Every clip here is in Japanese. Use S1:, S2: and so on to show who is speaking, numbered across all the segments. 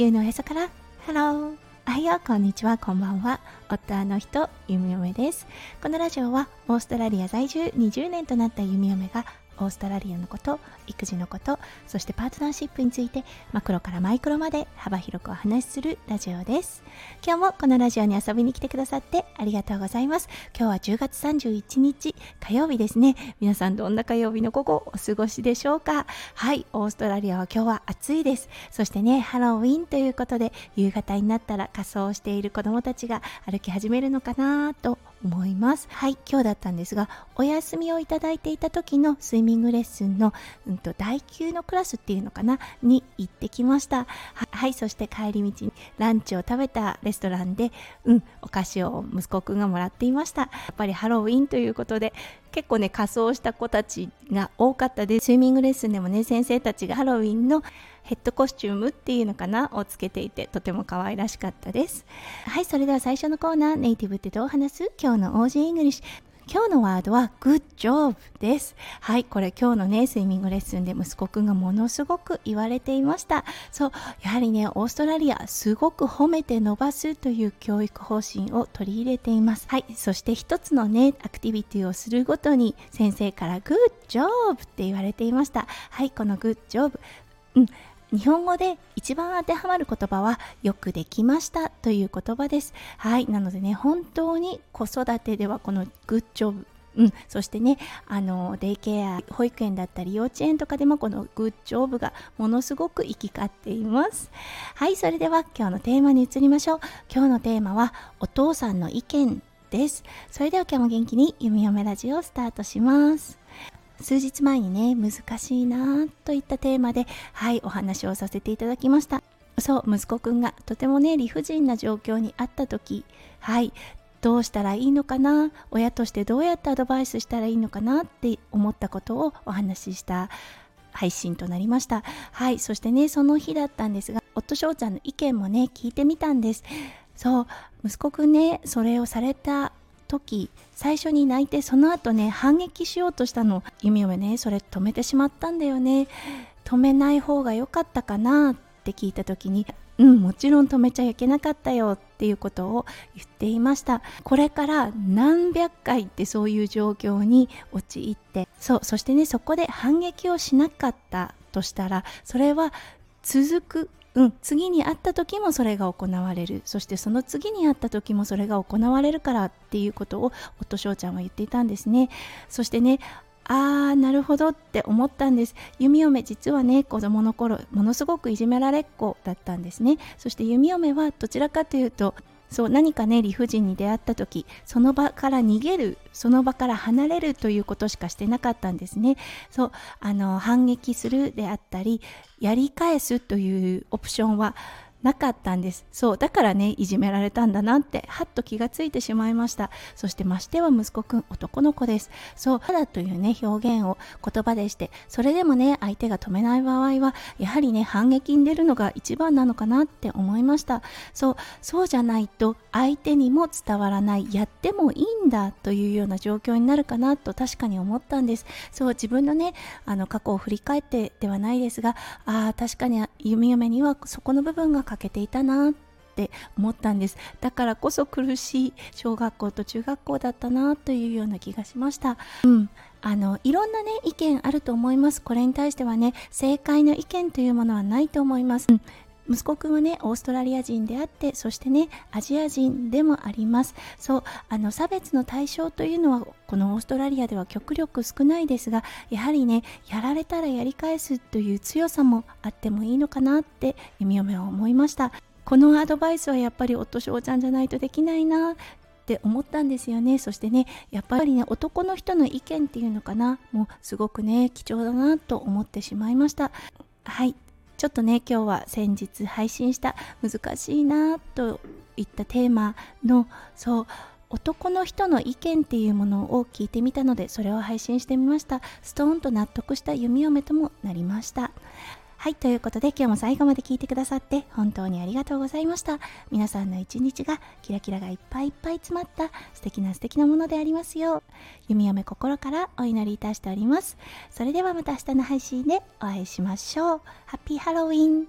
S1: 地球のおへそから。ハローおはよう。こんにちは。こんばんは。夫の人ゆみおめです。このラジオはオーストラリア在住20年となったゆみおめがオーストラリアのこと育児のことそしてパートナーシップについてマクロからマイクロまで幅広くお話しするラジオです。今日もこのラジオに遊びに来てくださってありがとうございます。今日は10月31日火曜日ですね。皆さんどんな火曜日の午後お過ごしでしょうか。はいオーストラリアは今日は暑いです。そしてねハロウィンということで夕方になったら仮装している子どもたちが歩き始めるのかなと思います。はい今日だったんですがお休みをいただいていた時のスイミングレッスンの、うんと、第9のクラスっていうのかなに行ってきました。はいそして帰り道にランチを食べたレストランでうんお菓子を息子くんがもらっていました。やっぱりハロウィンということで結構ね仮装した子たちが多かったです。スイミングレッスンでもね先生たちがハロウィンのヘッドコスチュームっていうのかなをつけていてとても可愛らしかったです。はいそれでは最初のコーナーネイティブってどう話す？今日の Aussie English。今日のワードは Good job です。はい、これ今日のね、スイミングレッスンで息子くんがものすごく言われていました。そう、やはりね、オーストラリア、すごく褒めて伸ばすという教育方針を取り入れています。はい、そして一つのね、アクティビティをするごとに先生から Good job って言われていました。はい、この Good job。うん、日本語で一番当てはまる言葉はよくできましたという言葉です。はい。なのでね、本当に子育てではこのグッジョブ。うん、そしてねあのデイケア保育園だったり幼稚園とかでもこのグッジョブがものすごく行き交っています。はい。それでは今日のテーマに移りましょう。今日のテーマはお父さんの意見です。それでは今日も元気に弓嫁ラジオをスタートします。数日前にね難しいなといったテーマではいお話をさせていただきました。そう息子くんがとてもね理不尽な状況にあった時はいどうしたらいいのかな？親としてどうやってアドバイスしたらいいのかなって思ったことをお話しした配信となりました。はいそしてねその日だったんですが夫翔ちゃんの意見もね聞いてみたんです。そう息子くんねそれをされた時最初に泣いてその後ね反撃しようとしたの。弓嫁ねそれ止めてしまったんだよね。止めない方が良かったかなって聞いた時にうんもちろん止めちゃいけなかったよっていうことを言っていました。これから何百回ってそういう状況に陥ってそうそしてねそこで反撃をしなかったとしたらそれは続くうん、次に会った時もそれが行われる。そしてその次に会った時もそれが行われるからっていうことを夫翔ちゃんは言っていたんですね。そしてねあーなるほどって思ったんです。弓嫁実はね子供の頃ものすごくいじめられっ子だったんですね。そして弓嫁はどちらかというとそう何かね理不尽に出会った時その場から逃げるその場から離れるということしかしてなかったんですね。そうあの反撃するであったりやり返すというオプションはなかったんです。そうだからねいじめられたんだなってはっと気がついてしまいました。そしてましては息子くん男の子です。そうただというね表現を言葉でしてそれでもね相手が止めない場合はやはりね反撃に出るのが一番なのかなって思いました。そうそうじゃないと相手にも伝わらないやってもいいんだというような状況になるかなと確かに思ったんです。そう自分のねあの過去を振り返ってではないですがああ確かに弓嫁にはそこの部分が欠けていたなって思ったんです。だからこそ苦しい小学校と中学校だったなというような気がしました。うん。あのいろんなね意見あると思います。これに対してはね正解の意見というものはないと思います、うん。息子くんはねオーストラリア人であってそしてねアジア人でもあります。そうあの差別の対象というのはこのオーストラリアでは極力少ないですがやはりねやられたらやり返すという強さもあってもいいのかなって弓嫁は思いました。このアドバイスはやっぱり夫翔ちゃんじゃないとできないなって思ったんですよね。そしてねやっぱりね男の人の意見っていうのかなもうすごくね貴重だなと思ってしまいました。はい。ちょっとね今日は先日配信した難しいなといったテーマのそう男の人の意見っていうものを聞いてみたのでそれを配信してみました。ストーンと納得した弓嫁ともなりました。はい、ということで今日も最後まで聞いてくださって本当にありがとうございました。皆さんの一日がキラキラがいっぱいいっぱい詰まった素敵な素敵なものでありますよう、弓嫁心からお祈りいたしております。それではまた明日の配信でお会いしましょう。ハッピーハロウィン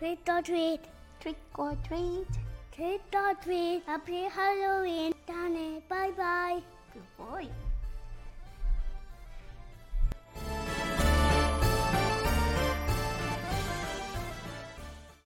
S2: Trick or treat.
S1: Trick or treat
S2: Trick or treat. Happy Halloween.